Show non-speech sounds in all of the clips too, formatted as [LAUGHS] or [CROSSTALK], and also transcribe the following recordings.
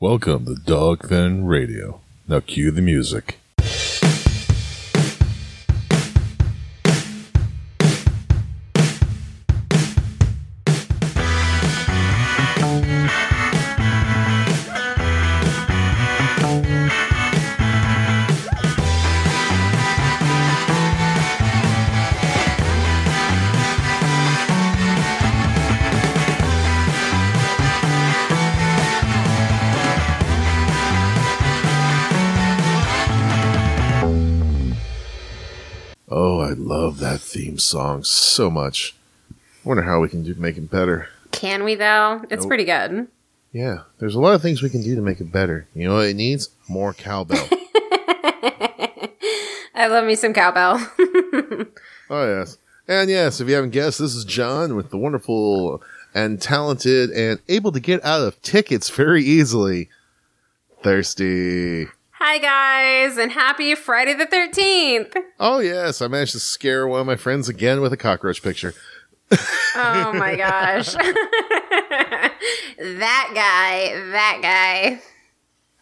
Welcome to Dogfin Radio. Now cue the music. Theme song so much. Wonder how we can do make it better. Can we though? It's Nope. pretty good. Yeah, there's a lot of things we can do to make it better. You know what it needs? More cowbell. [LAUGHS] I love me some cowbell. [LAUGHS] oh yes, and yes. If you haven't guessed, this is John with the wonderful and talented and able to get out of tickets very easily. Thirsty. Hi guys, and happy Friday the 13th. Oh yes, I managed to scare one of my friends again with a cockroach picture. Oh my [LAUGHS] gosh. that guy, that guy.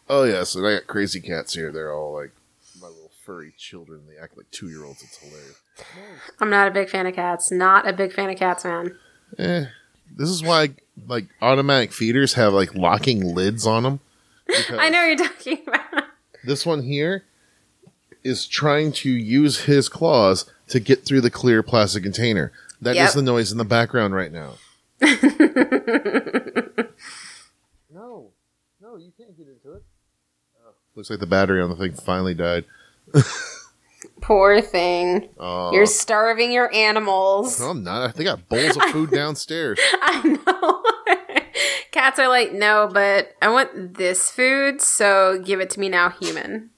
Oh yes, and I got crazy cats here. They're all like my little furry children. They act like two year olds. It's hilarious. I'm not a big fan of cats. Not a big fan of cats, man. Eh, this is why like automatic feeders have like locking lids on them. [LAUGHS] I know what you're talking about. This one here is trying to use his claws to get through the clear plastic container. That is Yep. the noise in the background right now. [LAUGHS] no, no, you can't get into it. Oh, looks like the battery on the thing finally died. [LAUGHS] Poor thing. Oh, You're starving your animals. no, I'm not. I think I got bowls of food [LAUGHS] downstairs. I know. Cats are like, no, but I want this food, so give it to me now, human.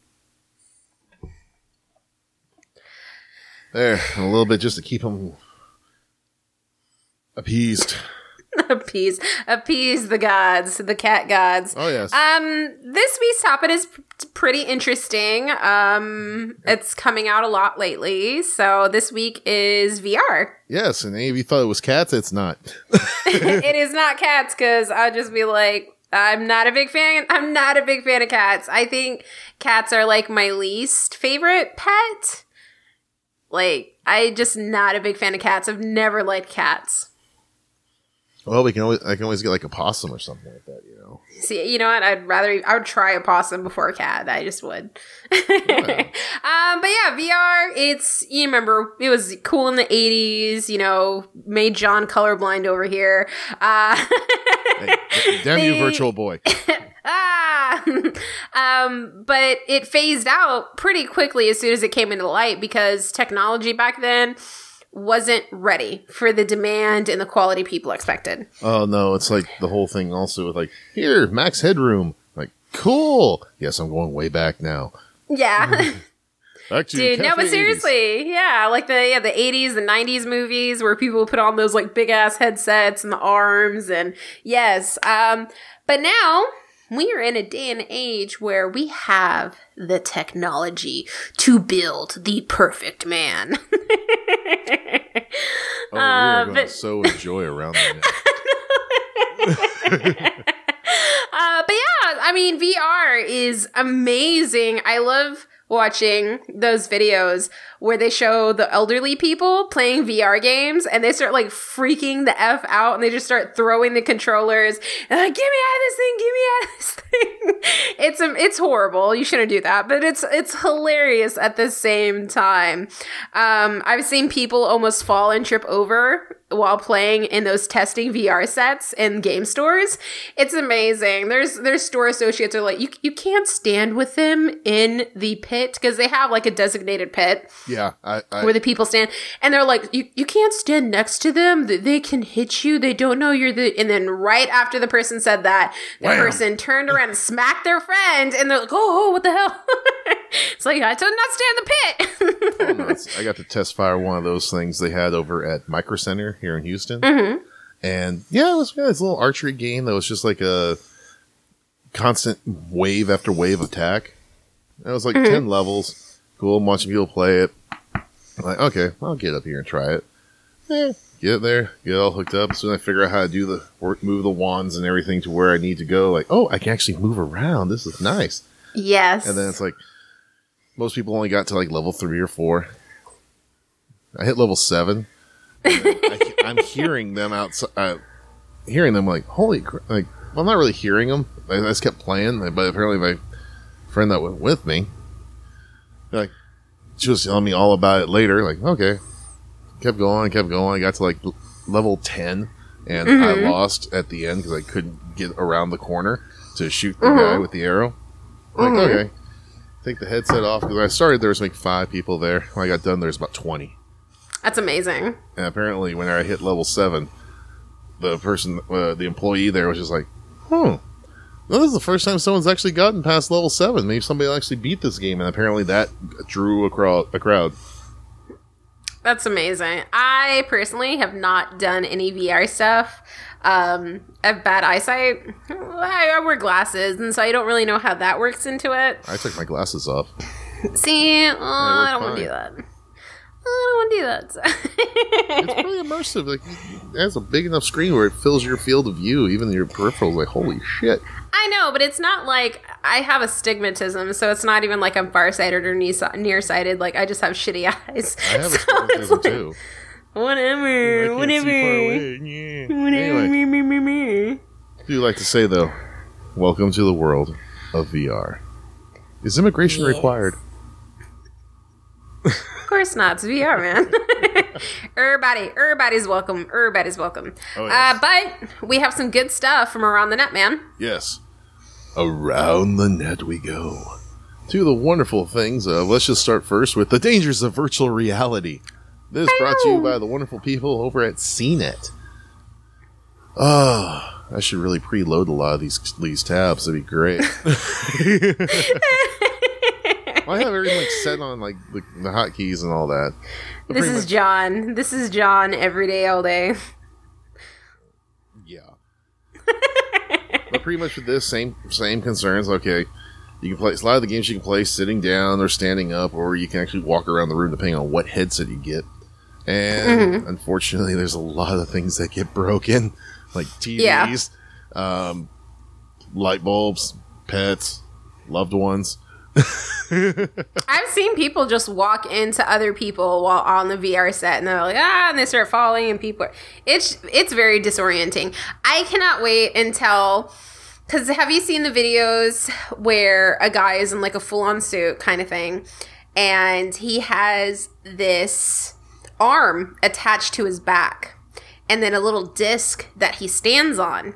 There, a little bit just to keep them appeased. [LAUGHS] appease, appease the gods, the cat gods. Oh yes. Um, this week's topic is p- pretty interesting. Um, it's coming out a lot lately. So this week is VR. Yes, and any of you thought it was cats, it's not. [LAUGHS] it [LAUGHS] is not cats because I'll just be like, I'm not a big fan. I'm not a big fan of cats. I think cats are like my least favorite pet. Like, I just not a big fan of cats. I've never liked cats. Well, we can always I can always get like a possum or something like that, you know. See, you know what? I'd rather I would try a possum before a cat. I just would. [LAUGHS] um, but yeah, VR. It's you remember it was cool in the '80s. You know, made John colorblind over here. Uh, Hey, damn you, [LAUGHS] They- virtual boy. [LAUGHS] ah, um, but it phased out pretty quickly as soon as it came into light because technology back then wasn't ready for the demand and the quality people expected. Oh no, it's like the whole thing also with like here, max headroom. Like, cool. Yes, I'm going way back now. Yeah. [LAUGHS] Back Dude, no, but 80s. seriously, yeah, like the yeah the eighties, the nineties movies where people put on those like big ass headsets and the arms, and yes, um, but now we are in a day and age where we have the technology to build the perfect man. [LAUGHS] Oh, we are Uh, going but- to so enjoy around that. [LAUGHS] [LAUGHS] Uh, but yeah, I mean, VR is amazing. I love watching those videos where they show the elderly people playing VR games and they start like freaking the F out and they just start throwing the controllers and like, get me out of this thing, get me out of this [LAUGHS] thing. it's, um, it's horrible. You shouldn't do that, but it's, it's hilarious at the same time. Um, I've seen people almost fall and trip over while playing in those testing VR sets in game stores. It's amazing. There's there's store associates are like you you can't stand with them in the pit because they have like a designated pit Yeah, I, I where the people stand and they're like you you can't stand next to them. They can hit you. They don't know you're the and then right after the person said that, the Wham. person turned around and smacked their friend and they're like, "Oh, oh what the hell?" [LAUGHS] it's like I did not stand the pit. oh, [LAUGHS] I got to test fire one of those things they had over at Micro Center here in Houston. Mhm. And yeah, it was yeah, it's a little archery game that was just like a constant wave after wave attack. It was like Mm-hmm. 10 levels. Cool. I'm watching people play it. I'm like, okay, I'll get up here and try it. Eh, get there, get all hooked up. As soon as I figure out how to do the work, move the wands and everything to where I need to go, like, oh, I can actually move around. This is nice. Yes. And then it's like most people only got to like level three or four. I hit level seven. I, am [LAUGHS] hearing them outside. Uh, hearing them like, holy, cr-. like, well, I'm not really hearing them. I, I just kept playing, but apparently my friend that went with me, like, she was telling me all about it later. Like, okay, kept going, kept going. I got to like level ten, and Mm-hmm. I lost at the end because I couldn't get around the corner to shoot the Mm-hmm. guy with the arrow. Like, okay, take the headset off because I started there was like five people there. When I got done, there was about twenty. That's amazing. And apparently, when I hit level seven, the person, uh, the employee there was just like, "Hmm, this is the first time someone's actually gotten past level seven. Maybe somebody will actually beat this game." And apparently, that drew a crowd. A crowd. That's amazing. I personally have not done any VR stuff. Um, I have bad eyesight. I, I wear glasses, and so I don't really know how that works into it. I took my glasses off. See, oh, I don't want to do that. Oh, I don't want to do that. It's really immersive. Like, it has a big enough screen where it fills your field of view, even your peripherals. Like, holy shit! I know, but it's not like I have astigmatism, so it's not even like I'm farsighted or ne- nearsighted. Like I just have shitty [LAUGHS] eyes. I have So astigmatism like, too. Whatever, whatever, see far away. Yeah. whatever. Anyway, Me, me, me, me. do you like to say though? Welcome to the world of VR. Is immigration Yes. required? Of course not. It's VR, man. [LAUGHS] everybody, everybody's welcome. Everybody's welcome. Oh, yes. uh, but we have some good stuff from around the net, man. Yes. Around the net we go. To the wonderful things. Uh, let's just start first with the dangers of virtual reality. This is brought to you by the wonderful people over at CNET. Oh, I should really preload a lot of these these tabs. That'd be great. [LAUGHS] [LAUGHS] I have everything like set on like the, the hotkeys and all that. But This is much- John. This is John every day, all day. Yeah. but pretty much with this, same same concerns. Okay, you can play a lot of the games you can play sitting down or standing up, or you can actually walk around the room depending on what headset you get. And unfortunately, there's a lot of things that get broken, like TVs, um, light bulbs, pets, loved ones. [LAUGHS] I've seen people just walk into other people while on the VR set, and they're like, ah, and they start falling, and people. It's it's very disorienting. I cannot wait until. Because have you seen the videos where a guy is in like a full on suit kind of thing, and he has this arm attached to his back, and then a little disc that he stands on.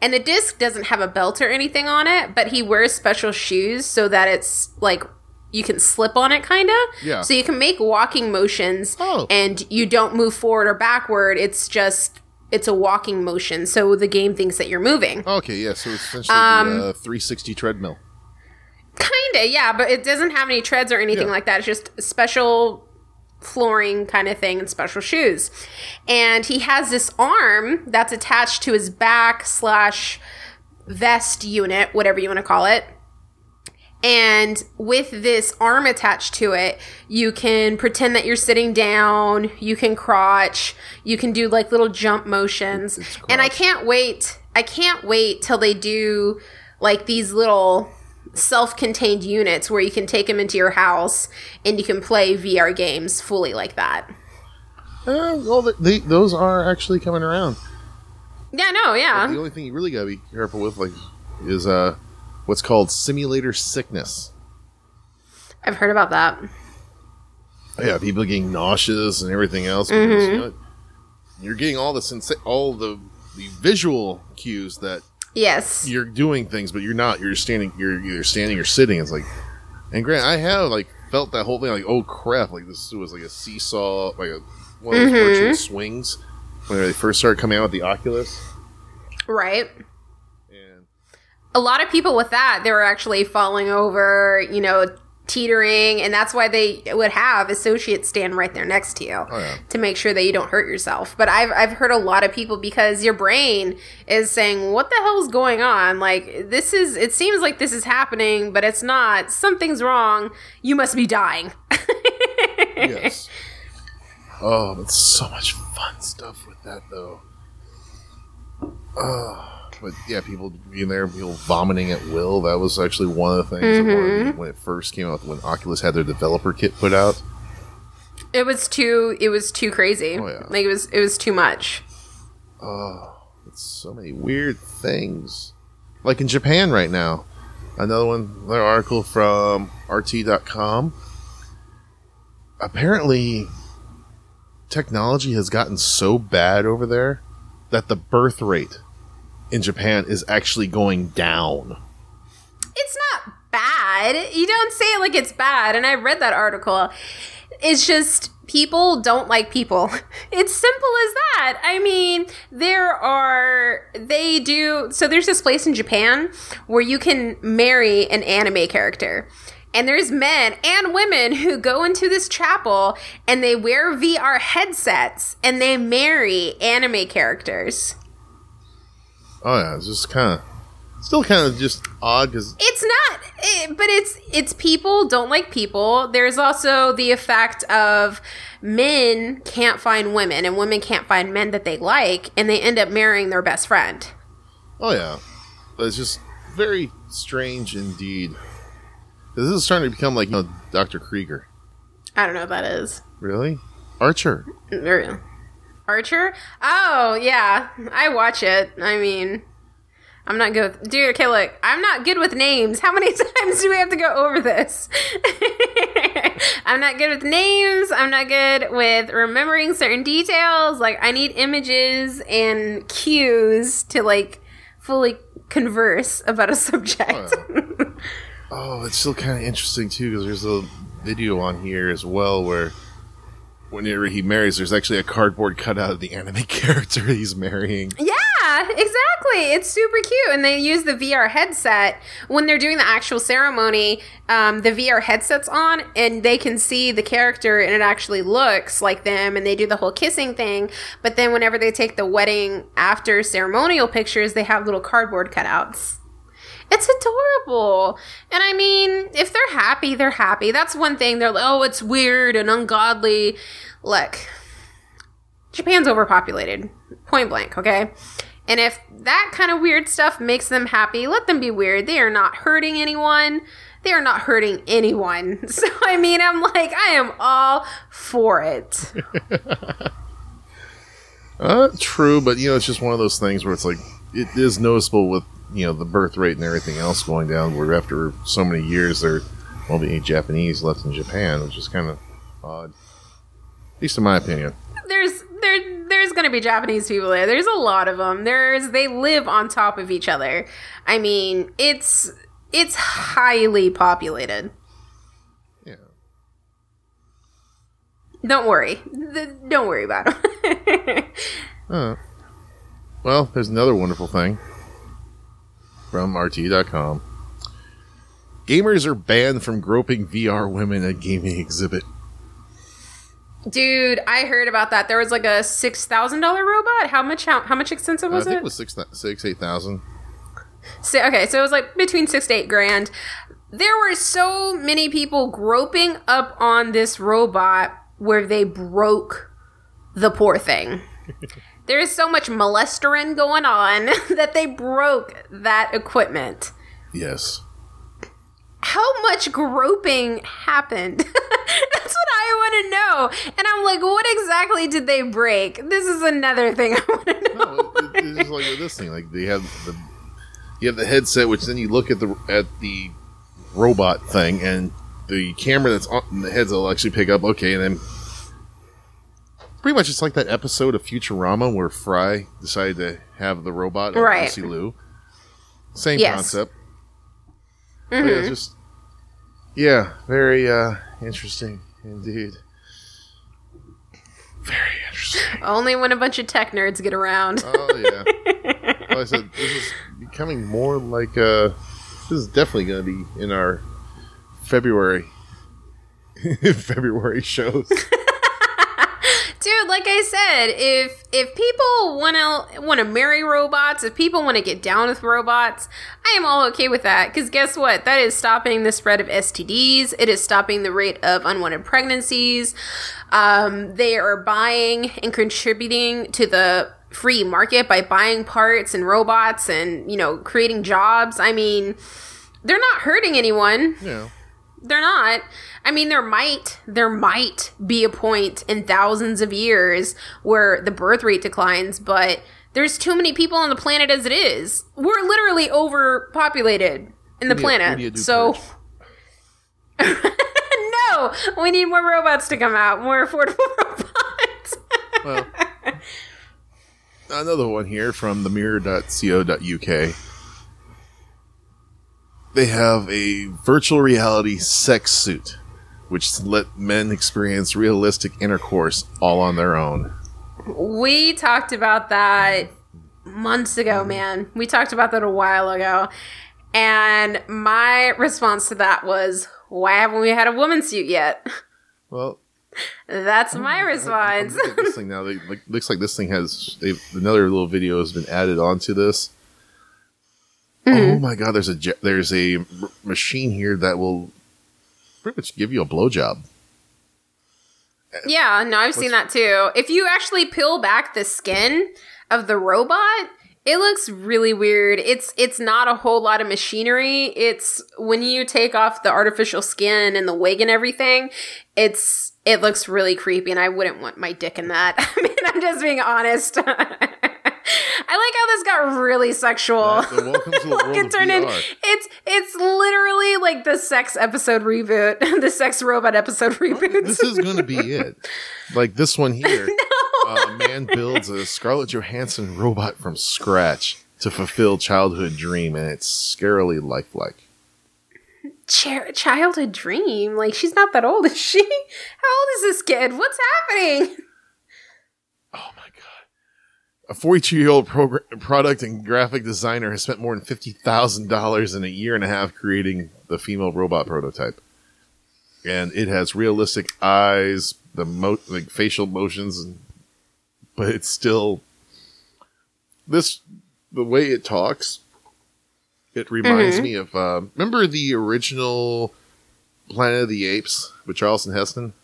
And the disc doesn't have a belt or anything on it, but he wears special shoes so that it's like you can slip on it kind of. Yeah. So you can make walking motions Oh. and you don't move forward or backward. It's just it's a walking motion. So the game thinks that you're moving. Okay, yeah, so it's essentially Um, the uh, 360 treadmill. Kinda, yeah, but it doesn't have any treads or anything Yeah. like that. It's just special flooring kind of thing and special shoes. And he has this arm that's attached to his back slash vest unit, whatever you want to call it. And with this arm attached to it, you can pretend that you're sitting down, you can crotch, you can do like little jump motions. And I can't wait. I can't wait till they do like these little self-contained units where you can take them into your house and you can play VR games fully like that. Uh, well, those are actually coming around. Yeah, no, yeah. The only thing you really gotta be careful with, like, is uh, what's called simulator sickness. I've heard about that. Yeah, people getting nauseous and everything else. Mm-hmm. You know, you're getting all the sensa- all the the visual cues that Yes. you're doing things, but you're not. You're standing. You're either standing or sitting. It's like, and Grant, I have like felt that whole thing. Like, oh crap! Like this was like a seesaw, like a one of those Mm-hmm. virtual swings when they first started coming out with the Oculus. Right. And a lot of people with that they were actually falling over you know teetering and that's why they would have associates stand right there next to you Oh, yeah. to make sure that you don't hurt yourself but I've, I've heard a lot of people because your brain is saying what the hell is going on like this is it seems like this is happening but it's not something's wrong you must be dying yes. [LAUGHS] Oh, but so much fun stuff with that though. Oh, but yeah, people being there, people vomiting at will. That was actually one of the things me mm-hmm. when it first came out. When Oculus had their developer kit put out. It was too. It was too crazy. Oh, yeah. Like it was. It was too much. Oh, it's so many weird things. Like in Japan right now. Another one, another article from RT.com. Apparently, technology has gotten so bad over there that the birth rate in Japan is actually going down. It's not bad. You don't say it like it's bad. And I read that article. It's just people don't like people. [LAUGHS] It's simple as that. I mean, there are, they do, so there's this place in Japan where you can marry an anime character. And there's men and women who go into this chapel and they wear VR headsets and they marry anime characters. Oh yeah, it's just kind of, still kind of just odd because It's not, it, but it's it's people don't like people. There's also the effect of men can't find women and women can't find men that they like, and they end up marrying their best friend. Oh yeah, but it's just very strange indeed. This is starting to become like you know Doctor Krieger. I don't know what that is. Really, Archer. Er, Archer? Oh yeah, I watch it. I mean. I'm not good with dude. Okay, look, I'm not good with names. How many [LAUGHS] times do we have to go over this? [LAUGHS] I'm not good with names. I'm not good with remembering certain details. Like I need images and cues to like fully converse about a subject. [LAUGHS] Oh, it's still kind of interesting too because there's a video on here as well where whenever he marries, there's actually a cardboard cutout of the anime [LAUGHS] character he's marrying. Yeah, exactly. It's super cute. And they use the VR headset when they're doing the actual ceremony. Um, the VR headset's on, and they can see the character, and it actually looks like them. And they do the whole kissing thing. But then, whenever they take the wedding after ceremonial pictures, they have little cardboard cutouts. It's adorable. And I mean, if they're happy, they're happy. That's one thing. They're like, oh, it's weird and ungodly. Look, Japan's overpopulated, point blank, okay? And if that kind of weird stuff makes them happy, let them be weird. They are not hurting anyone. They are not hurting anyone. [LAUGHS] So, I mean, I'm like, I am all for it. [LAUGHS] Uh, true, but you know, it's just one of those things where it's like it is noticeable with you know the birth rate and everything else going down. Where after so many years, there won't be any Japanese left in Japan, which is kind of odd, at least in my opinion. There's there there's going to be Japanese people there. There's a lot of them. There's they live on top of each other. I mean, it's it's highly populated. Yeah. Don't worry. Don't worry about them. [LAUGHS] Uh, well, there's another wonderful thing from RT.com. Gamers are banned from groping VR women at gaming exhibit. Dude, I heard about that. There was like a six thousand dollar robot. How much? How, how much expensive was it? I think it? it was six, six, eight thousand. So, okay, so it was like between six to eight grand. There were so many people groping up on this robot where they broke the poor thing. [LAUGHS] there is so much molestering going on [LAUGHS] that they broke that equipment. Yes. How much groping happened? [LAUGHS] That's what I want to know. And I'm like, what exactly did they break? This is another thing [LAUGHS] I want to know. No, it, it's just like this thing. Like they have the you have the headset, which then you look at the at the robot thing, and the camera that's on the heads will actually pick up. Okay, and then pretty much it's like that episode of Futurama where Fry decided to have the robot, of Right. Lucy Liu. Same Yes. concept. But yeah, just yeah, very uh, interesting indeed. Very interesting. Only when a bunch of tech nerds get around. Oh yeah. [LAUGHS] like I said, this is becoming more like uh this is definitely gonna be in our February [LAUGHS] February shows. [LAUGHS] Like I said, if if people want to want to marry robots, if people want to get down with robots, I am all okay with that. Because guess what? That is stopping the spread of STDs. It is stopping the rate of unwanted pregnancies. Um, they are buying and contributing to the free market by buying parts and robots and you know creating jobs. I mean, they're not hurting anyone. Yeah. They're not. I mean, there might there might be a point in thousands of years where the birth rate declines, but there's too many people on the planet as it is. We're literally overpopulated in the planet. so [LAUGHS] no, we need more robots to come out, more affordable [LAUGHS] robots. Well, another one here from the mirror.co.uk. They have a virtual reality sex suit, which let men experience realistic intercourse all on their own. we talked about that months ago, man. We talked about that a while ago. And my response to that was, why haven't we had a woman suit yet? Well, That's my response. This thing now. They, like, looks like this thing has another little video has been added onto this. Mm-hmm. Oh my god! There's a there's a machine here that will pretty much give you a blowjob. Yeah, no, I've seen that too. If you actually peel back the skin of the robot, it looks really weird. It's it's not a whole lot of machinery. It's when you take off the artificial skin and the wig and everything, it's it looks really creepy and I wouldn't want my dick in that. [LAUGHS] I mean, I'm just being honest. [LAUGHS] I like how this got really sexual. Welcome to the [LAUGHS] Like, world it turned in it's it's literally like the sex episode reboot, [LAUGHS] the sex robot episode reboot. This is going to be it. Like this one [LAUGHS] here. Uh, a man builds a Scarlett Johansson robot from scratch to fulfill childhood dream, and it's scarily lifelike. Ch- childhood dream. Like she's not that old, is she? How old is this kid? What's happening? Oh my god! A 42 year old product and graphic designer has spent more than fifty thousand dollars in a year and a half creating the female robot prototype, and it has realistic eyes, the mo- like facial motions, and, but it's still this the way it talks. It reminds me of uh, remember the original Planet of the Apes with Charlton Heston.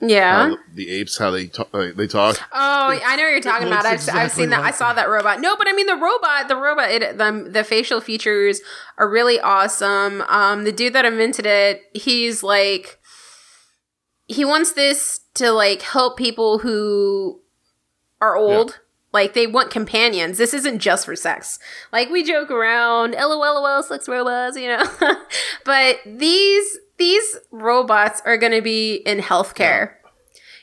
Yeah. How the apes, how they talk, uh, they talk. Oh, I know what you're talking about. I've, I've seen that. I saw that robot. No, but I mean the robot. The robot. It, the the facial features are really awesome. Um, the dude that invented it, he's like, he wants this to like help people who are old. Like they want companions. This isn't just for sex. Like we joke around, lol, sex robots, you know. [LAUGHS] but these these robots are going to be in healthcare.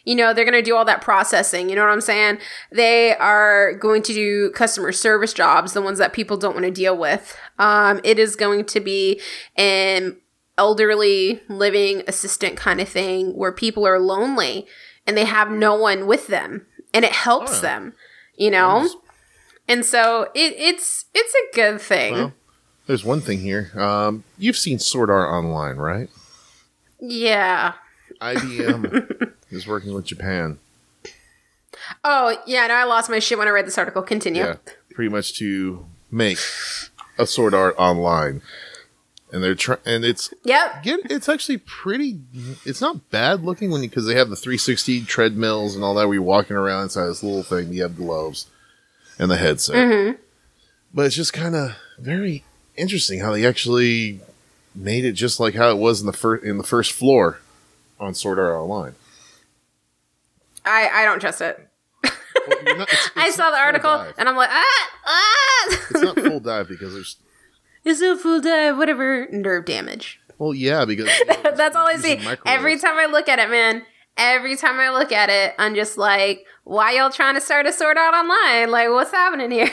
You know, they're going to do all that processing. You know what I'm saying? They are going to do customer service jobs, the ones that people don't want to deal with. Um, it is going to be an elderly living assistant kind of thing where people are lonely and they have no one with them and it helps Oh, yeah. them, you know? And so it, it's it's a good thing. Well, there's one thing here. Um, you've seen Sword Art Online, right? Yeah. IBM [LAUGHS] is working with Japan. Oh, yeah, no, I lost my shit when I read this article. Continue. Yeah, pretty much to make a Sword Art Online, and they're trying. And it's Yep. get it's actually pretty. It's not bad looking when because they have the 360 treadmills and all that. Where you're walking around inside this little thing. You have gloves and the headset, Mm-hmm. but it's just kind of very interesting how they actually made it just like how it was in the first in the first floor on Sword Art Online. I, I don't trust it. Well, not- it's- [LAUGHS] I saw the article dive. and I'm like, ah, ah. It's not [LAUGHS] full dive because there's It's a full dive, whatever. Nerve damage. well, yeah, because [LAUGHS] That's all I see. microwaves. Every time I look at it, man, every time I look at it, I'm just like, why y'all trying to start a Sword Art Online? Like, what's happening here?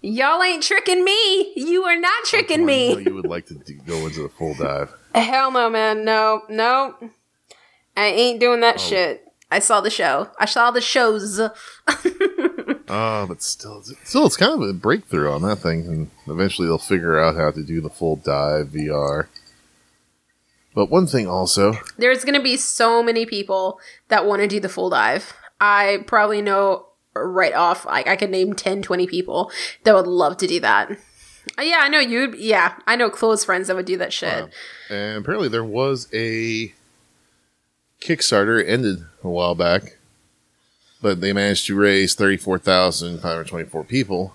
Y'all ain't tricking me. You are not tricking I know me. you would like to do, go into the full dive. Hell no, man. No, no. I ain't doing that Oh. shit. I saw the show. I saw the shows. [LAUGHS] Ah, but still, still, it's kind of a breakthrough on that thing, and eventually they'll figure out how to do the full dive VR. But one thing also, There's going to be so many people that want to do the full dive. I probably know right off, like, I could name 10, 20 people that would love to do that. Uh, Yeah, I know you. Would yeah, I know close friends that would do that shit. Wow. and apparently there was a Kickstarter ended a while back, but they managed to raise thirty-four thousand five hundred twenty-four people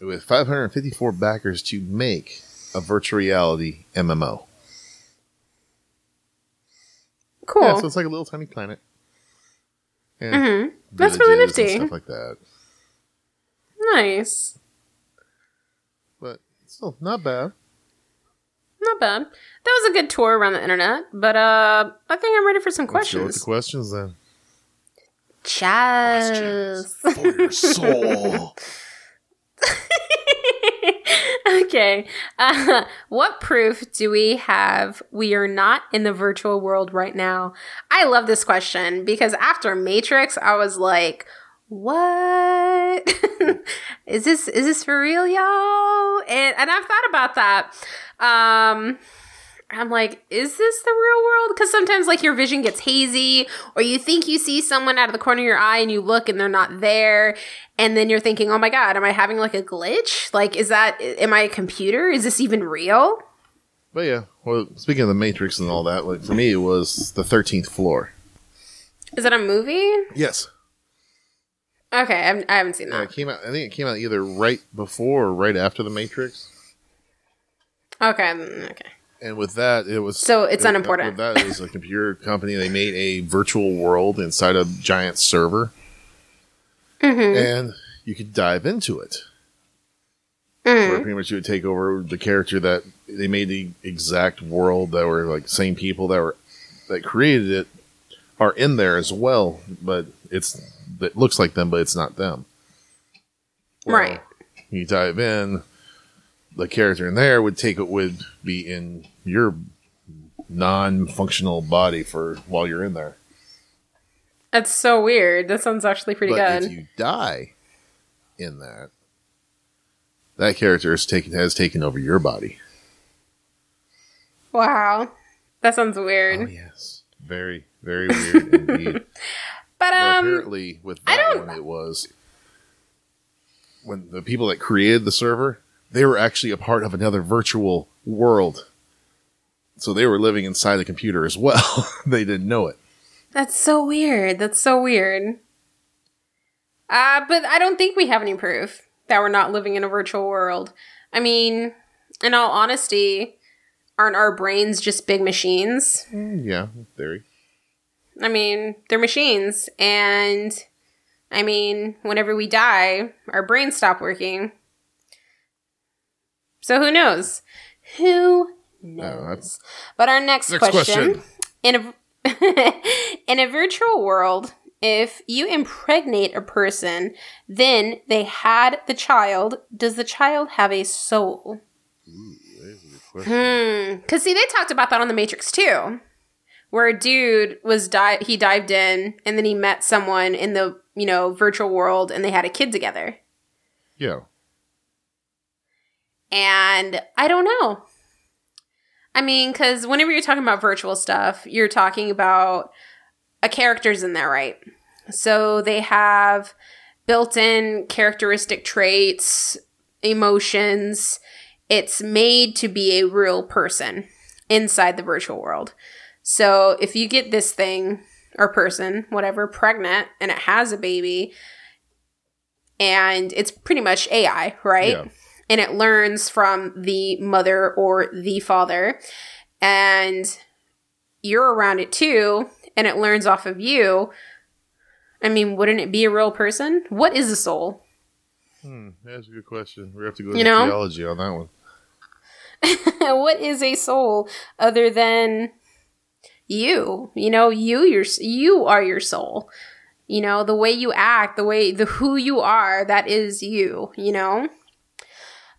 with five hundred fifty-four backers to make a virtual reality MMO. Cool. Yeah, so it's like a little tiny planet. And hmm That's really villages and nifty. Stuff like that, Nice. but still not bad. Not bad. That was a good tour around the internet, but uh I think I'm ready for some Let's go with questions. the questions then. Chess. For your soul. [LAUGHS] okay. Uh, what proof do we have we are not in the virtual world right now? I love this question because after Matrix, I was like, what [LAUGHS] is this is this for real y'all and and i've thought about that um i'm like is this the real world? Because sometimes like your vision gets hazy or you think you see someone out of the corner of your eye and you look and they're not there and then you're thinking oh my god am i having like a glitch? Like is that am i a computer? Is this even real? But yeah, well, speaking of the Matrix and all that, like for me, it was the thirteenth floor. is that a movie? Yes, okay I haven't, I haven't seen yeah, that. it came out. I think it came out either right before or right after the Matrix. okay mm, okay And with that, it was So it's it- unimportant. That, was a computer company. They made a virtual world inside a giant server, mm-hmm. and you could dive into it. Mm. Where pretty much you would take over the character that they made the exact world that were like same people that were that created it are in there as well, but it's it looks like them, but it's not them. Right. You dive in, the character in there would take it would be in your non-functional body for while you're in there. That's so weird. That sounds actually pretty but good. if you die in that, that character is taken has taken over your body. wow. That sounds weird. Oh yes, very very weird indeed. [LAUGHS] But um apparently, with I that don't- one, it was when the people that created the server they were actually a part of another virtual world. So they were living inside the computer as well. [LAUGHS] they didn't know it. that's so weird. That's so weird. Uh but I don't think we have any proof that we're not living in a virtual world. I mean, in all honesty, aren't our brains just big machines? Mm, yeah, theory. I mean, they're machines and I mean, whenever we die, our brains stop working. So who knows? Who No, knows? that's- but our next, Next question, question. in a [LAUGHS] in a virtual world, if you impregnate a person, then they had the child, does the child have a soul? A. Hmm. Because see, they talked about that on the Matrix too, where a dude was di- he dived in and then he met someone in the you know virtual world and they had a kid together. Yeah. And I don't know. I mean, because whenever you're talking about virtual stuff, you're talking about a character's in there, right? So they have built in characteristic traits, emotions. It's made to be a real person inside the virtual world. So if you get this thing or person, whatever, pregnant and it has a baby, and it's pretty much AI, right? Yeah. And it learns from the mother or the father. And you're around it too and it learns off of you. I mean wouldn't it be a real person? What is a soul? Hmm, that's a good question. We have to go You to know? theology on that one. [LAUGHS] what is a soul other than you? You know you your you are your soul. You know the way you act the way the who you are that is you you know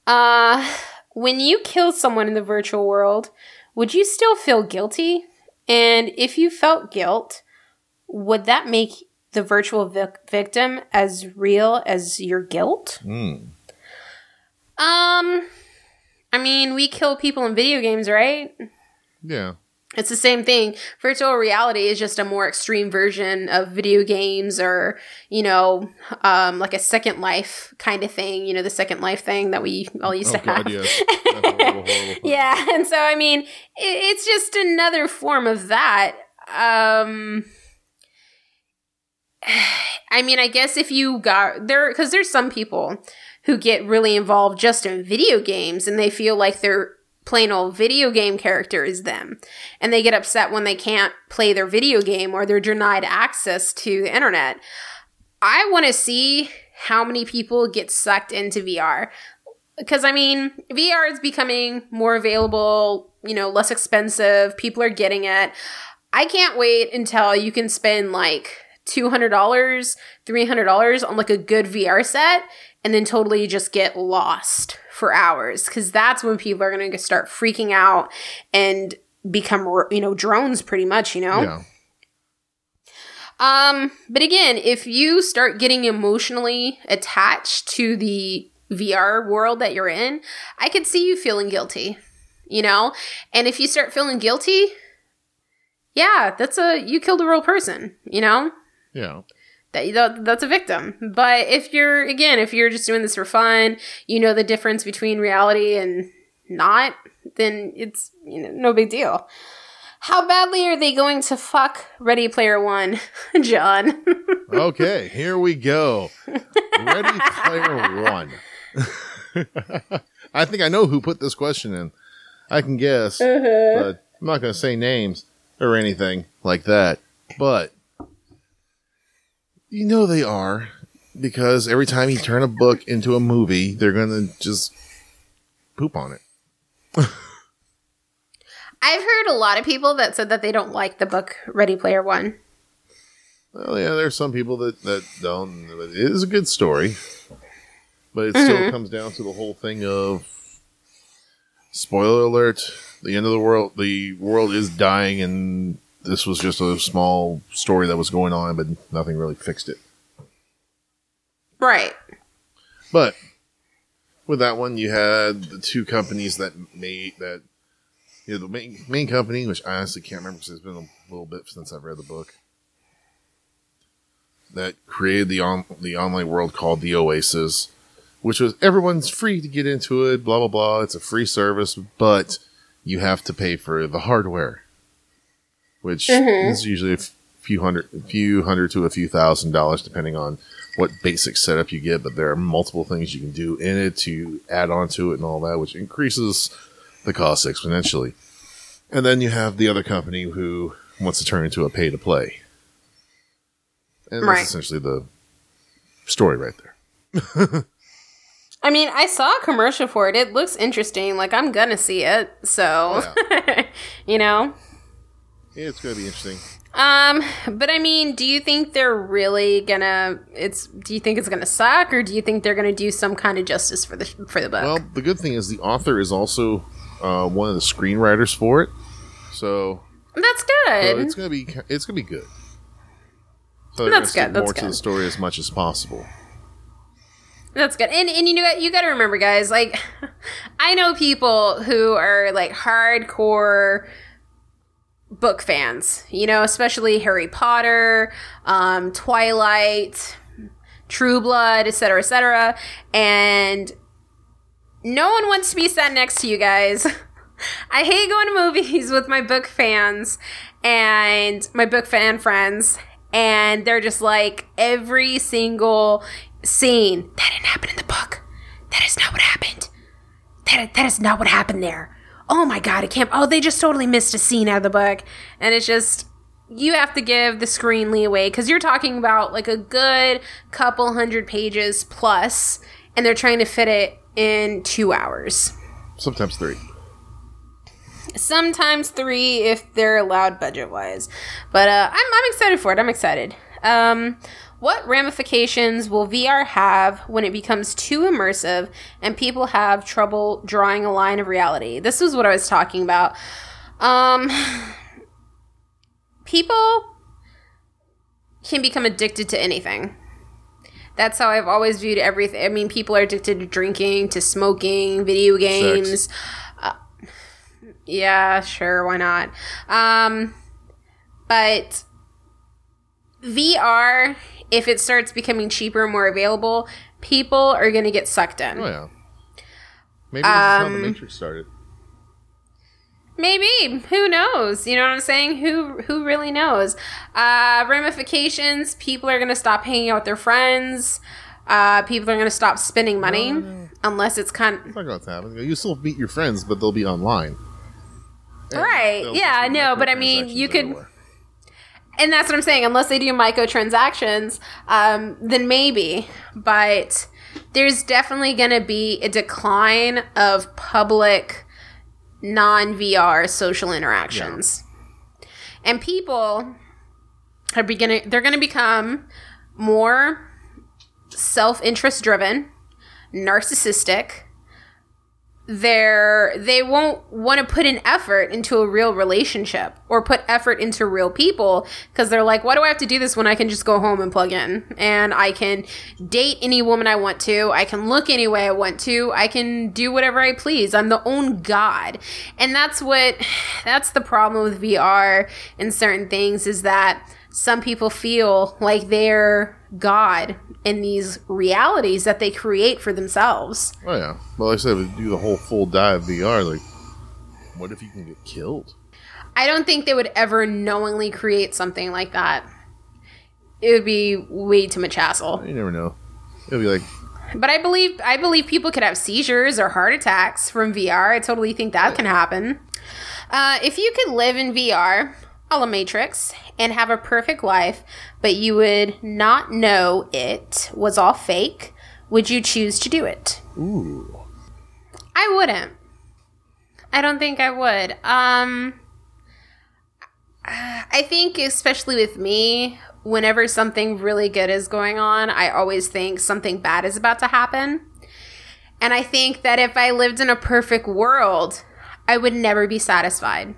uh when you kill someone in the virtual world would you still feel guilty and if you felt guilt would that make the virtual vic- victim as real as your guilt Hmm. um I mean, we kill people in video games, right? Yeah. It's the same thing. Virtual reality is just a more extreme version of video games or, you know, um, like a second life kind of thing, you know, the second life thing that we all used Oh, to God, have. yes. Horrible, horrible [LAUGHS] yeah. And so, I mean, it, it's just another form of that. Um, [SIGHS] I mean, I guess if you got there, because there's some people who get really involved just in video games and they feel like their plain old video game character is them. And they get upset when they can't play their video game or they're denied access to the internet. I want to see how many people get sucked into VR. Because, I mean, VR is becoming more available, you know, less expensive. People are getting it. I can't wait until you can spend like $200, $300 on like a good VR set and then totally just get lost for hours because that's when people are going to start freaking out and become you know drones pretty much you know Yeah. um but again if you start getting emotionally attached to the VR world that you're in I could see you feeling guilty you know and if you start feeling guilty yeah that's a you killed a real person you know Yeah. That, that that's a victim. But if you're again, if you're just doing this for fun, you know the difference between reality and not, then it's you know no big deal. How badly are they going to fuck Ready Player One, [LAUGHS] John? [LAUGHS] Okay, here we go. Ready [LAUGHS] Player One. I think I know who put this question in. I can guess, uh-huh. but I'm not going to say names or anything like that. But you know they are because every time you turn a book into a movie, they're going to just poop on it. [LAUGHS] I've heard a lot of people that said that they don't like the book Ready Player One. Well, yeah, there's some people that that don't. But it is a good story, but it still mm-hmm. comes down to the whole thing of spoiler alert: the end of the world. The world is dying, and this was just a small story that was going on, but nothing really fixed it. Right. But with that one, you had the two companies that made that. You know, the main main company, which I honestly can't remember because it's been a little bit since I've read the book, that created the on the online world called the Oasis, which was everyone's free to get into it. Blah blah blah. It's a free service, but you have to pay for the hardware, which mm-hmm. is usually a few hundred, a few hundred to a few thousand dollars, depending on what basic setup you get. But there are multiple things you can do in it to add on to it and all that, which increases the cost exponentially. And then you have the other company who wants to turn into a pay to play. And Right. that's essentially the story right there. [LAUGHS] I mean, I saw a commercial for it. It looks interesting. Like I'm gonna see it. So, [LAUGHS] you know. It's going to be interesting. Um, but I mean, do you think they're really gonna? It's. Do you think it's gonna suck, or do you think they're gonna do some kind of justice for the for the book? Well, the good thing is the author is also uh, one of the screenwriters for it. So, That's so good. it's going to be it's to be good. So That's good, that's more to the story as much as possible. That's good. And and you know what? You got to remember, guys. Like, [LAUGHS] I know people who are like hardcore book fans. You know, especially Harry Potter, um, Twilight, True Blood, etc., etc. And no one wants to be sat next to you guys. [LAUGHS] I hate going to movies [LAUGHS] with my book fans and my book fan friends, and they're just like every single scene that didn't happen in the book. That is not what happened. That that is not what happened there. Oh my god, I can't. Oh, they just totally missed a scene out of the book, and it's just you have to give the screen leeway because you're talking about like a good couple hundred pages plus, and they're trying to fit it in two hours Sometimes three. sometimes three if they're allowed budget wise but uh, I'm, I'm excited for it i'm excited um, what ramifications will vr have when it becomes too immersive and people have trouble drawing a line of reality this is what i was talking about um, [SIGHS] people can become addicted to anything that's how I've always viewed everything. I mean, people are addicted to drinking, to smoking, video games. Yeah, sure, why not? Um, but VR, if it starts becoming cheaper and more available, people are going to get sucked in. Oh yeah. Maybe this is how the Um, Matrix started. Maybe. Who knows? You know what I'm saying? Who who really knows? Uh, ramifications. People are gonna stop hanging out with their friends. Uh, people are gonna stop spending money unless it's kind. It's not going to happen. You still meet your friends, but they'll be online. And Right, yeah, no, but I mean, you could- everywhere. And that's what I'm saying. Unless they do microtransactions, um, then maybe. But there's definitely gonna be a decline of public non VR social interactions. And people are beginning they're gonna become more self interest driven, narcissistic. They're they won't want to put an effort into a real relationship or put effort into real people because they're like, why do I have to do this when I can just go home and plug in and I can date any woman I want to, I can look any way I want to, I can do whatever I please. I'm the own god, and that's what [SIGHS] that's the problem with VR and certain things is that some people feel like they're God in these realities that they create for themselves. Oh yeah. Well, like I said, we do the whole full dive VR. Like, what if you can get killed? I don't think they would ever knowingly create something like that. It would be way too much hassle. You never know. It'll be like, But I believe I believe people could have seizures or heart attacks from VR. I totally think that can happen. Uh, if you could live in VR, a Matrix, and have a perfect life, but you would not know it was all fake, would you choose to do it? ooh, I wouldn't. I don't think I would. Um I think especially with me, whenever something really good is going on, I always think something bad is about to happen. And I think that if I lived in a perfect world, I would never be satisfied.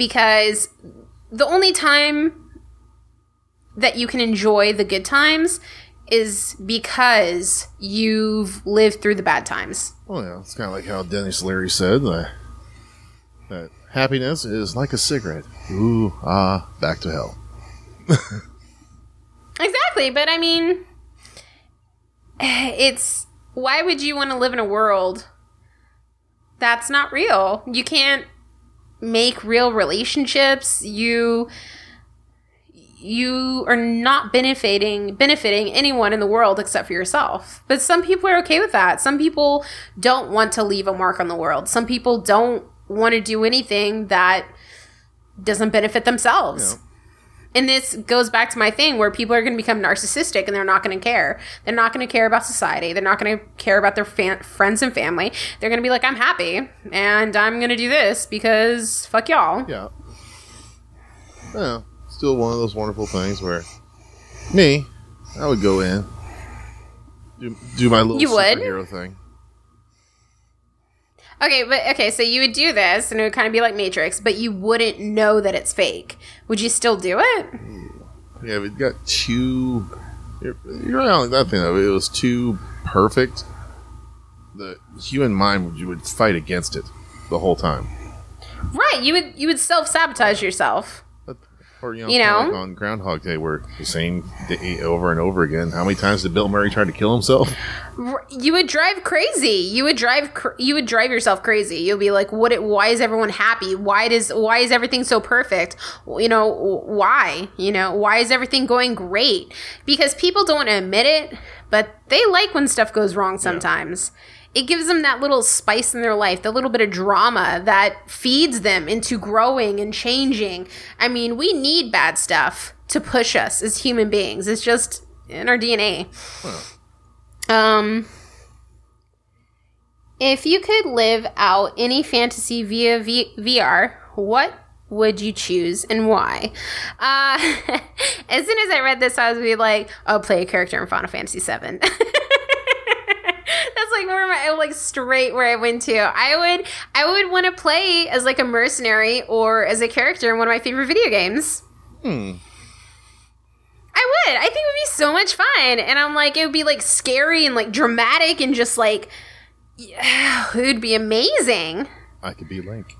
Because the only time that you can enjoy the good times is because you've lived through the bad times. well, yeah. It's kind of like how Denis Leary said that, that happiness is like a cigarette. Ooh, ah, back to hell. [LAUGHS] Exactly, but I mean, [SIGHS] it's why would you want to live in a world that's not real? You can't make real relationships. You you are not benefiting benefiting anyone in the world except for yourself. But some people are okay with that. Some people don't want to leave a mark on the world. Some people don't want to do anything that doesn't benefit themselves. Yeah. And this goes back to my thing where people are going to become narcissistic and they're not going to care. They're not going to care about society. They're not going to care about their fan- friends and family. They're going to be like, I'm happy and I'm going to do this because fuck y'all. Yeah. Yeah. Still one of those wonderful things where me, I would go in, do, do my little You would? superhero thing. Okay, but okay, so you would do this and it would kind of be like Matrix, but you wouldn't know that it's fake. Would you still do it? Yeah, it got too. You're, you're right on that thing though. It was too perfect. The human mind would, you would fight against it the whole time. Right, you would you would self-sabotage yourself. Or you know, You know? like on Groundhog Day, where the same day over and over again. How many times did Bill Murray try to kill himself? [LAUGHS] You would drive crazy. You would drive cr- you would drive yourself crazy. You'll be like, "What it, why is everyone happy? Why does why is everything so perfect? You know, why? You know, why is everything going great? Because people don't admit it, but they like when stuff goes wrong sometimes. It gives them that little spice in their life, the little bit of drama that feeds them into growing and changing. I mean, we need bad stuff to push us as human beings. It's just in our DNA. Um, if you could live out any fantasy via v- VR, what would you choose and why? Uh, [LAUGHS] as soon as I read this, I was be like, "Oh, play a character in Final Fantasy VII." [LAUGHS] That's like where my like straight where I went to. I would I would want to play as like a mercenary or as a character in one of my favorite video games. Hmm. I would. I think it would be so much fun. And I'm like, it would be like scary and like dramatic and just like, yeah, it would be amazing. I could be Link.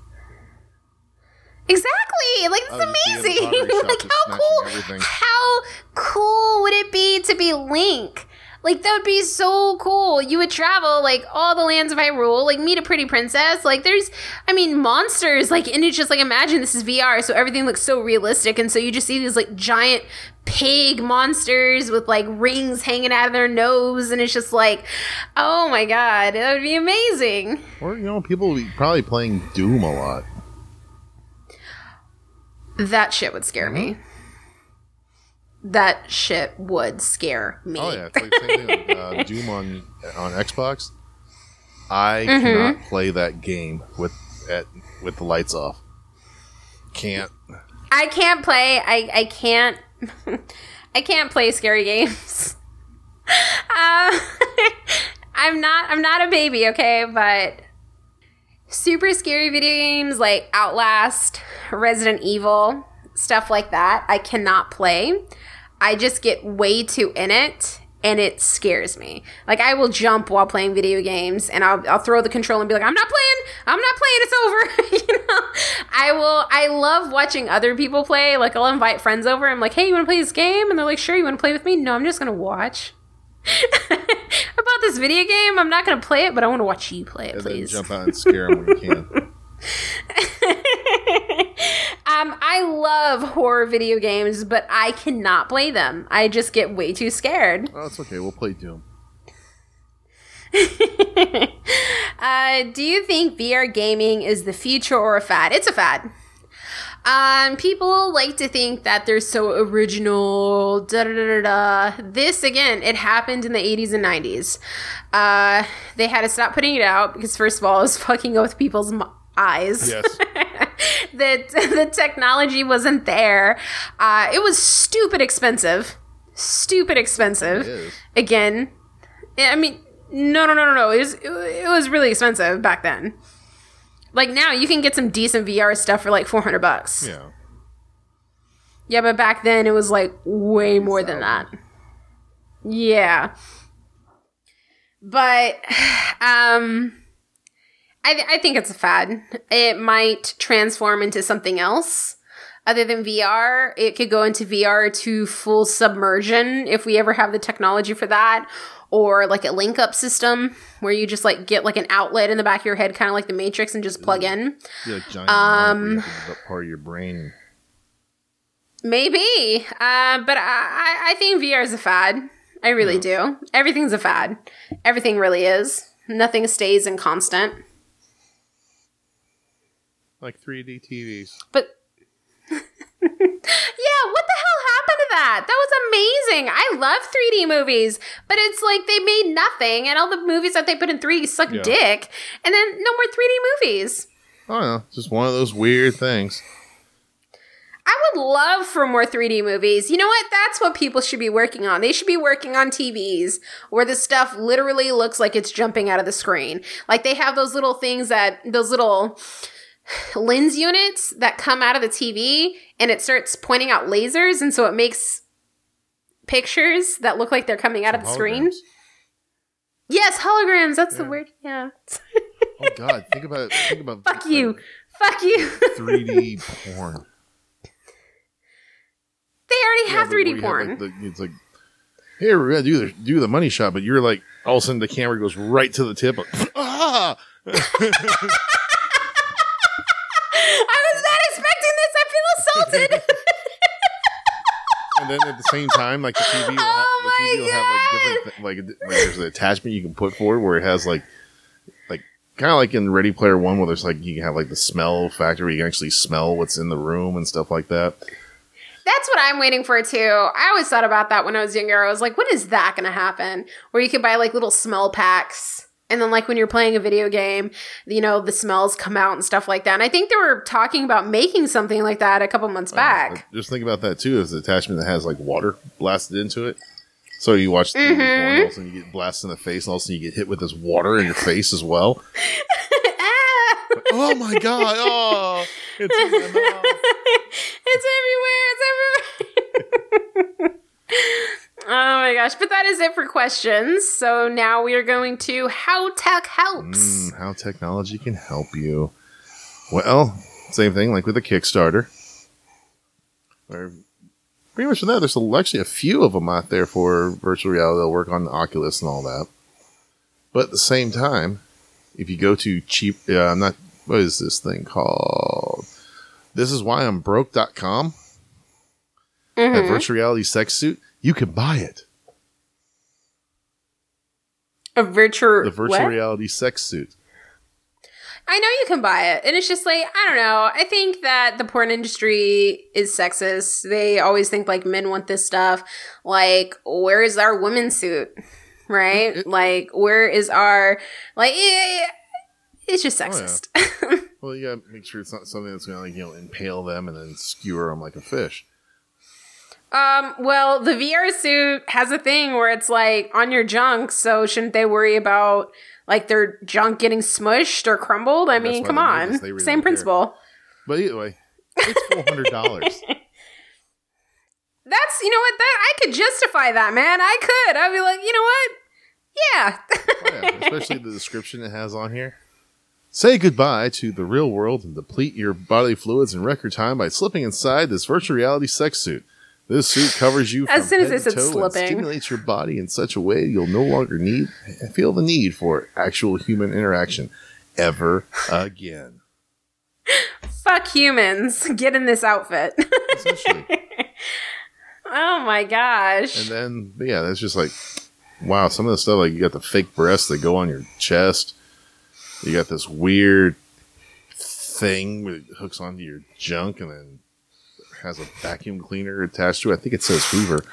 Exactly. Like it's would just be in the amazing. [LAUGHS] like how cool everything. how cool would it be to be Link? Like that would be so cool. You would travel like all the lands of Hyrule, like meet a pretty princess. Like there's I mean monsters like and it's just like imagine this is VR so everything looks so realistic and so you just see these like giant pig monsters with like rings hanging out of their nose and it's just like oh my god, that would be amazing. Or you know, people will be probably playing Doom a lot. That shit would scare me. That shit would scare me. Oh yeah, it's like the same thing with uh, [LAUGHS] Doom on on Xbox. I Mm-hmm. cannot play that game with at with the lights off. Can't. I can't play. I I can't. [LAUGHS] I can't play scary games. uh, [LAUGHS] I'm not. I'm not a baby. Okay, but super scary video games like Outlast, Resident Evil, stuff like that. I cannot play. I just get way too in it. And it scares me. Like I will jump while playing video games, and I'll, I'll throw the control and be like, "I'm not playing. I'm not playing. It's over." [LAUGHS] you know, I will. I love watching other people play. Like I'll invite friends over. I'm like, "Hey, you want to play this game?" And they're like, "Sure." You want to play with me? No, I'm just gonna watch. [LAUGHS] About this video game, I'm not gonna play it, but I want to watch you play it, And please. jump out and scare them when you can. [LAUGHS] [LAUGHS] um, I love horror video games, but I cannot play them. I just get way too scared. Oh, it's okay. We'll play Doom. [LAUGHS] Uh, do you think VR gaming is the future or a fad? It's a fad. Um, people like to think that they're so original. Da da da da da. This again, it happened in the 80s and 90s. Uh, they had to stop putting it out because first of all, it was fucking with people's eyes. Yes. [LAUGHS] that [LAUGHS] the technology wasn't there. Uh, it was stupid expensive. Stupid expensive. Again, I mean, no, no, no, no, no. It was it was really expensive back then. Like now, you can get some decent VR stuff for like four hundred bucks. Yeah. Yeah, but back then it was like way more than that. Yeah. But [SIGHS] um I th- I think it's a fad. It might transform into something else other than VR. It could go into VR to full submersion if we ever have the technology for that or like a link up system where you just like get like an outlet in the back of your head kind of like the matrix and just plug in. Be like giant Um, part of your brain. Maybe, uh, but I, I- I think VR is a fad. I really do. Everything's a fad. Everything really is. Nothing stays in constant. Like 3D TVs. But [LAUGHS] yeah, what the hell happened to that? That was amazing. I love 3D movies, but it's like they made nothing, and all the movies that they put in 3D suck Yeah. dick, and then no more 3D movies. I don't know. Just one of those weird things. I would love for more 3D movies. You know what? That's what people should be working on. They should be working on TVs where the stuff literally looks like it's jumping out of the screen. Like they have those little things that, those little lens units that come out of the TV and it starts pointing out lasers. And so it makes pictures that look like they're coming out of the screen. Yes, holograms. That's the word. Yeah. Oh God! Think about it. Think about [LAUGHS] Fuck you. Fuck you. [LAUGHS] 3D porn. they already Yeah, have but 3D you have, porn. like, the- it's like, here we're gonna do the do the money shot, but you're like, all of a sudden the camera goes right to the tip. Like, [LAUGHS] ah! Then at the same time, like the TV will, ha- Oh the TV will have like different, thi- like, like there's an attachment you can put for it where it has like, like kind of like in Ready Player One, where there's like you can have like the smell factor where you can actually smell what's in the room and stuff like that. That's what I'm waiting for too. I always thought about that when I was younger. I was like, when is that going to happen? Where you could buy like little smell packs. And then, like, when you're playing a video game, you know, the smells come out and stuff like that. And I think they were talking about making something like that a couple months back. But just think about that too. Is the attachment that has like water blasted into it. So you watch the Mhm. porn, all of a sudden you get blasted in the face, and all of a sudden you get hit with this water in your face as well. [LAUGHS] Ah! oh my god! Oh, it's in my mouth. [LAUGHS] it's everywhere. It's everywhere. [LAUGHS] oh my gosh. But that is it for questions. So now we are going to how tech helps. Mm, how technology can help you. Well, Same thing, like with the Kickstarter. Or pretty much for that. There's actually a few of them out there for virtual reality. They'll work on the Oculus and all that. But at the same time, if you go to cheap, uh, not what is this thing called? This is why I'm broke.com. Mhm. That virtual reality sex suit, you can buy it. A virtual The virtual what? reality sex suit. I know you can buy it. And it's just like, I don't know. I think that the porn industry is sexist. They always think like men want this stuff. Like, where is our women's suit? Right? [LAUGHS] Like, where is our, like, it's just Oh, yeah. sexist. [LAUGHS] Well, you gotta make sure it's not something that's gonna like you know impale them and then skewer them like a fish. Um, well, the VR suit has a thing where it's like on your junk. So shouldn't they worry about like their junk getting smushed or crumbled? I mean, come on. really Same don't care. principle. But either way, it's four hundred dollars. [LAUGHS] That's you know what that I could justify that man. I could. I'd be like, you know what? Yeah. Oh, yeah, especially the description it has on here. Say goodbye to the real world and deplete your bodily fluids in record time by slipping inside this virtual reality sex suit. This suit covers you As from soon as head it to said toe slipping. stimulates your body in such a way you'll no longer need feel the need for actual human interaction ever again. Fuck humans. [LAUGHS] Get in this outfit. [LAUGHS] Oh my gosh. And then, yeah, that's just like, wow, some of the stuff, like you got the fake breasts that go on your chest. You got this weird thing that hooks onto your junk and then has a vacuum cleaner attached to it. I think it says Hoover.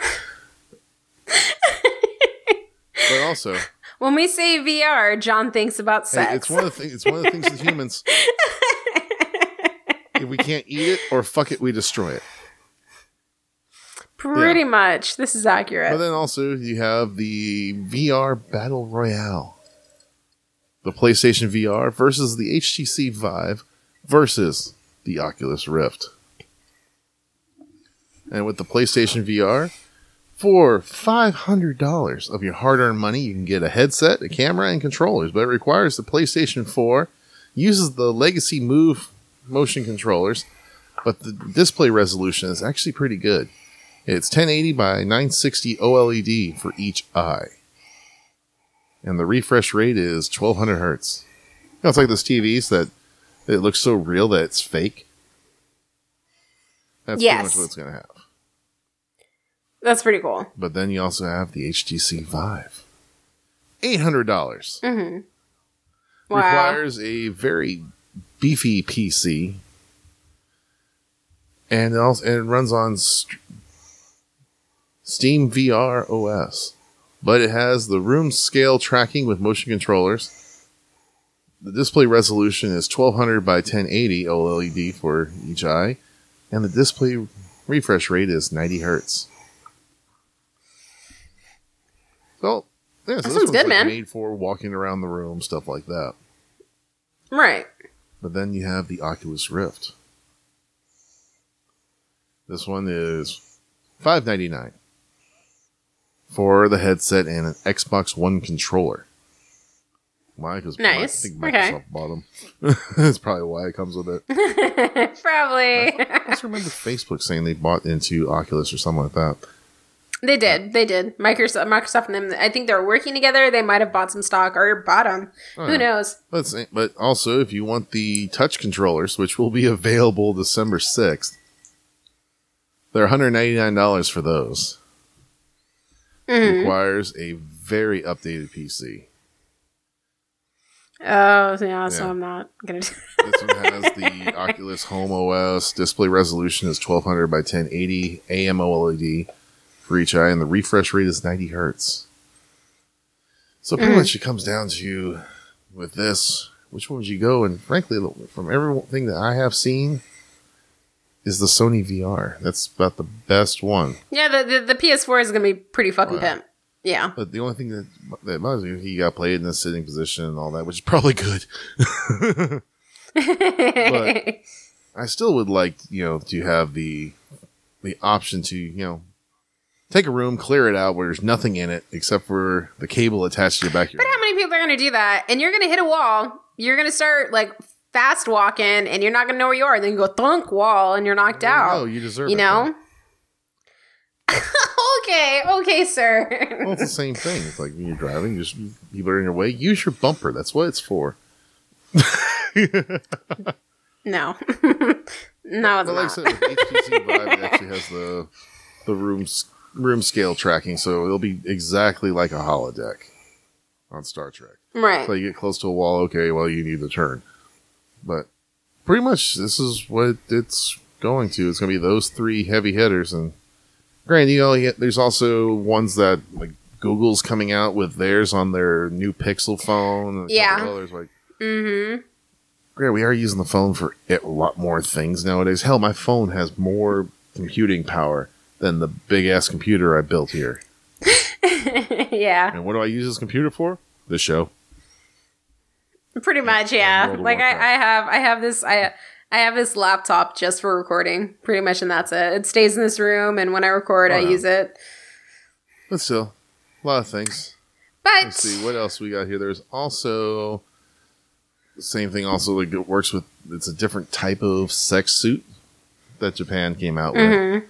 but also, when we say VR, John thinks about hey, sex. it's one of the things. It's one of the things with humans. [LAUGHS] if we can't eat it or fuck it, we destroy it. Pretty much. This is accurate. But then also you have the VR Battle Royale. The PlayStation VR versus the HTC Vive versus the Oculus Rift. And with the PlayStation VR, for $500 of your hard earned money, you can get a headset, a camera, and controllers. But it requires the PlayStation 4, uses the Legacy Move motion controllers, but the display resolution is actually pretty good. It's 1080 by 960 OLED for each eye. And the refresh rate is 1200 hertz. You know, it's like those TVs that it looks so real that it's fake. That's Yes. pretty much what it's going to have. That's pretty cool. But then you also have the HTC Vive. $800. hmm Wow. requires a very beefy PC, and it also and it runs on st- Steam VR OS, but it has the room scale tracking with motion controllers. The display resolution is 1200 by 1080 OLED for each eye, and the display refresh rate is 90 hertz. So, yeah, so this sounds one's, good, like, man. Made for walking around the room, stuff like that. Right. But then you have the Oculus Rift. This one is five ninety nine for the headset and an Xbox One controller. Why? Because Nice. I think Okay. Microsoft bought them. [LAUGHS] That's probably why it comes with it. [LAUGHS] Probably. I just remember Facebook saying they bought into Oculus or something like that. They did. They did. Microsoft, Microsoft and them. I think they're working together. They might have bought some stock or bought them. Oh, Who yeah. knows? But, but also, if you want the touch controllers, which will be [LAUGHS] available December 6th, they're $199 for those. Mhm. Requires a very updated PC. Oh, yeah. So I'm not gonna. Do [LAUGHS] This one has the Oculus Home OS. Display resolution is 1200 by 1080 AMOLED for each eye, and the refresh rate is 90 hertz. So pretty Mhm. much it comes down to with this, which one would you go? And frankly, from everything that I have seen, is the Sony VR. That's about the best one. yeah, the, the the PS4 is gonna be pretty fucking yeah. pimp. Yeah. But the only thing that that bothers me, he got played in a sitting position and all that, which is probably good. [LAUGHS] But I still would like, you know, to have the the option to, you know, take a room, clear it out where there's nothing in it except for the cable attached to your back. of your But how many people are going to do that? And you're going to hit a wall. You're going to start like fast walking and you're not gonna know where you are. Then you go thunk wall and you're knocked out. No, you deserve it. you it, know? [LAUGHS] okay, okay, sir. Well, it's the same thing. It's like when you're driving, just people are in your way. Use your bumper. That's what it's for. [LAUGHS] no. [LAUGHS] no, it's But like I not. said, HTC Vive, actually has the the room s- room scale tracking, so it'll be exactly like a holodeck on Star Trek. right. So you get close to a wall, okay, well you need to turn. But pretty much this is what it's going to. It's going to be those three heavy hitters, and granted, you know, there's also ones that like Google's coming out with theirs on their new Pixel phone. and Yeah. others like. mm-hmm. Great, we are using the phone for a lot more things nowadays. Hell, my phone has more computing power than the big ass computer I built here. [LAUGHS] yeah. And what do I use this computer for? This show. Pretty much, yeah. World Like I, I have I have this I I have this laptop just for recording, pretty much, and that's it. It stays in this room, and when I record, I Oh, yeah. use it. But still, a lot of things. But Let's see what else we got here. There's also the same thing. Also, like it works with. It's a different type of sex suit that Japan came out with, Mhm.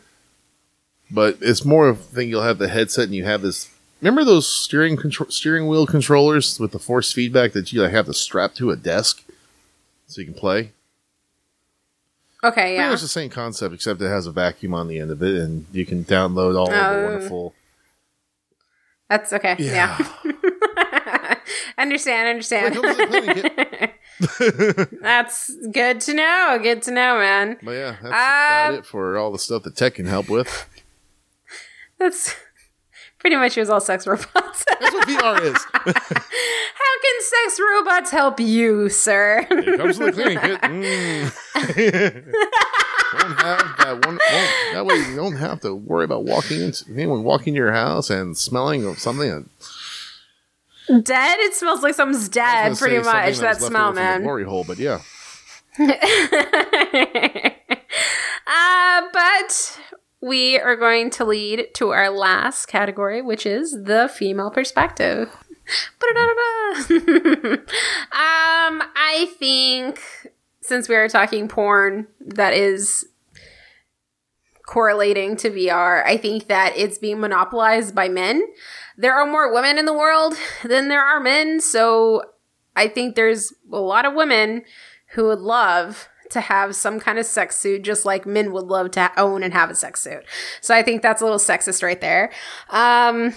But it's more of a thing. You'll have the headset and you have this. Remember those steering control, steering wheel controllers with the force feedback that you like, have to strap to a desk so you can play. okay, Pretty yeah. much the same concept, except it has a vacuum on the end of it, and you can download all of the Oh. wonderful. That's okay. Yeah. [LAUGHS] understand, understand. Like, comes with a clinic, That's good to know. Good to know, man. But yeah, that's Um, about it for all the stuff that tech can help with. That's [LAUGHS] pretty much it was all sex robots. That's what VR is. [LAUGHS] How can sex robots help you, sir? It comes the clinic. It, [LAUGHS] mm. don't have that one. That way you don't have to worry about walking into anyone walking into your house and smelling of something. Dead? It smells like something's dead, pretty much. that That smell, over from the man. Glory hole, but yeah. uh, but we are going to lead to our last category, which is the female perspective. [LAUGHS] Um, I think since we are talking porn that is correlating to VR, I think that it's being monopolized by men. There are more women in the world than there are men, so I think there's a lot of women who would love to have some kind of sex suit just like men would love to own and have a sex suit. So I think that's a little sexist right there. Um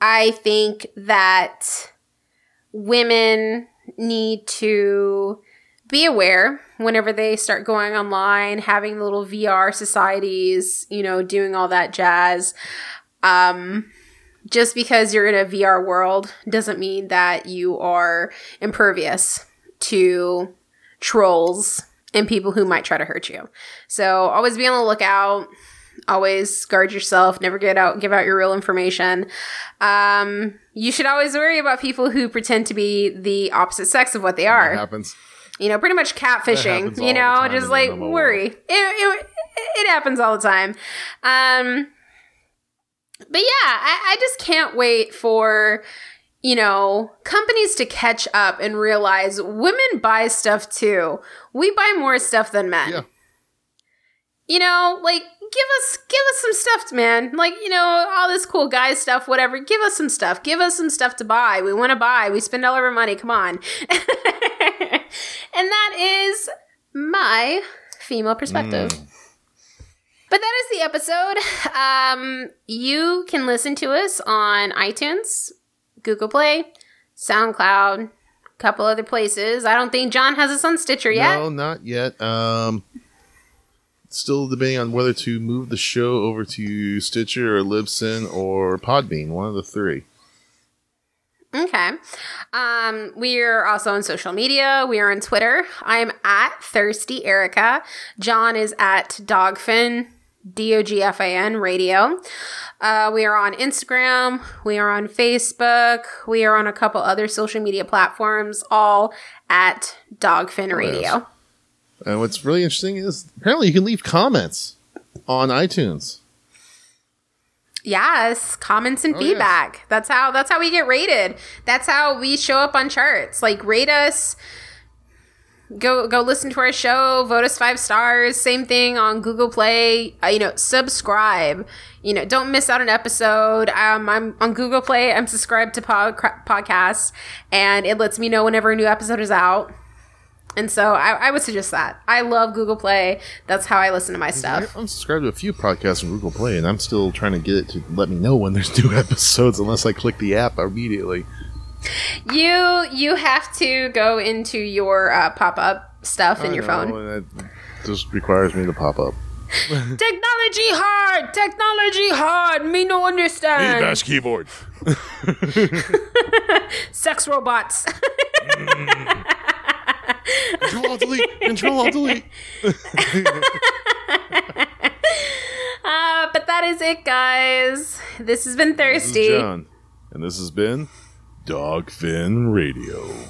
I think that women need to be aware whenever they start going online, having little VR societies, you know, doing all that jazz. Um, just because you're in a VR world doesn't mean that you are impervious to trolls and people who might try to hurt you. So always be on the lookout. Always guard yourself. Never get out, give out your real information. Um, you should always worry about people who pretend to be the opposite sex of what they That are happens. you know, pretty much catfishing. You know, just like worry. It, it it happens all the time. Um, but yeah, I, I just can't wait for you know companies to catch up and realize women buy stuff too. We buy more stuff than men. Yeah. You know, like give us give us some stuff, man. Like you know all this cool guy stuff, whatever. Give us some stuff. Give us some stuff to buy. We want to buy. We spend all of our money. Come on. [LAUGHS] and that is my female perspective. Mm. But that is the episode. Um, you can listen to us on iTunes, Google Play, SoundCloud, a couple other places. I don't think John has us on Stitcher yet. No, not yet. Um, still debating on whether to move the show over to Stitcher or Libsyn or Podbean, one of the three. Okay. Um, we are also on social media. We are on Twitter. I'm at Thirsty Erica. John is at Dogfan, D O G F A N Radio. Uh, we are on Instagram. We are on Facebook. We are on a couple other social media platforms, all at Dogfan Radio. yes. And what's really interesting is apparently you can leave comments on iTunes. Yes, comments and Oh, yes. feedback. That's how that's how we get rated. That's how we show up on charts. Like rate us go go listen to our show. Vote us five stars. Same thing on google play. Uh, you know subscribe. You know don't miss out an episode. Um, i'm on google play. I'm subscribed to pod- podcasts and it lets me know whenever a new episode is out. And so I, I would suggest that. I love google play. That's how i listen to my stuff. I'm subscribed to a few podcasts on Google Play, and I'm still trying to get it to let me know when there's [LAUGHS] new episodes, unless I click the app immediately. You you have to go into your uh, pop-up stuff in your know, phone and that just requires me to pop up. [LAUGHS] technology hard technology hard me no understand keyboard. [LAUGHS] sex robots Control Alt Delete. Control Alt Delete. [LAUGHS] Uh, but that is it, guys. This has been This is thirsty. John, and this has been Dogfan Radio.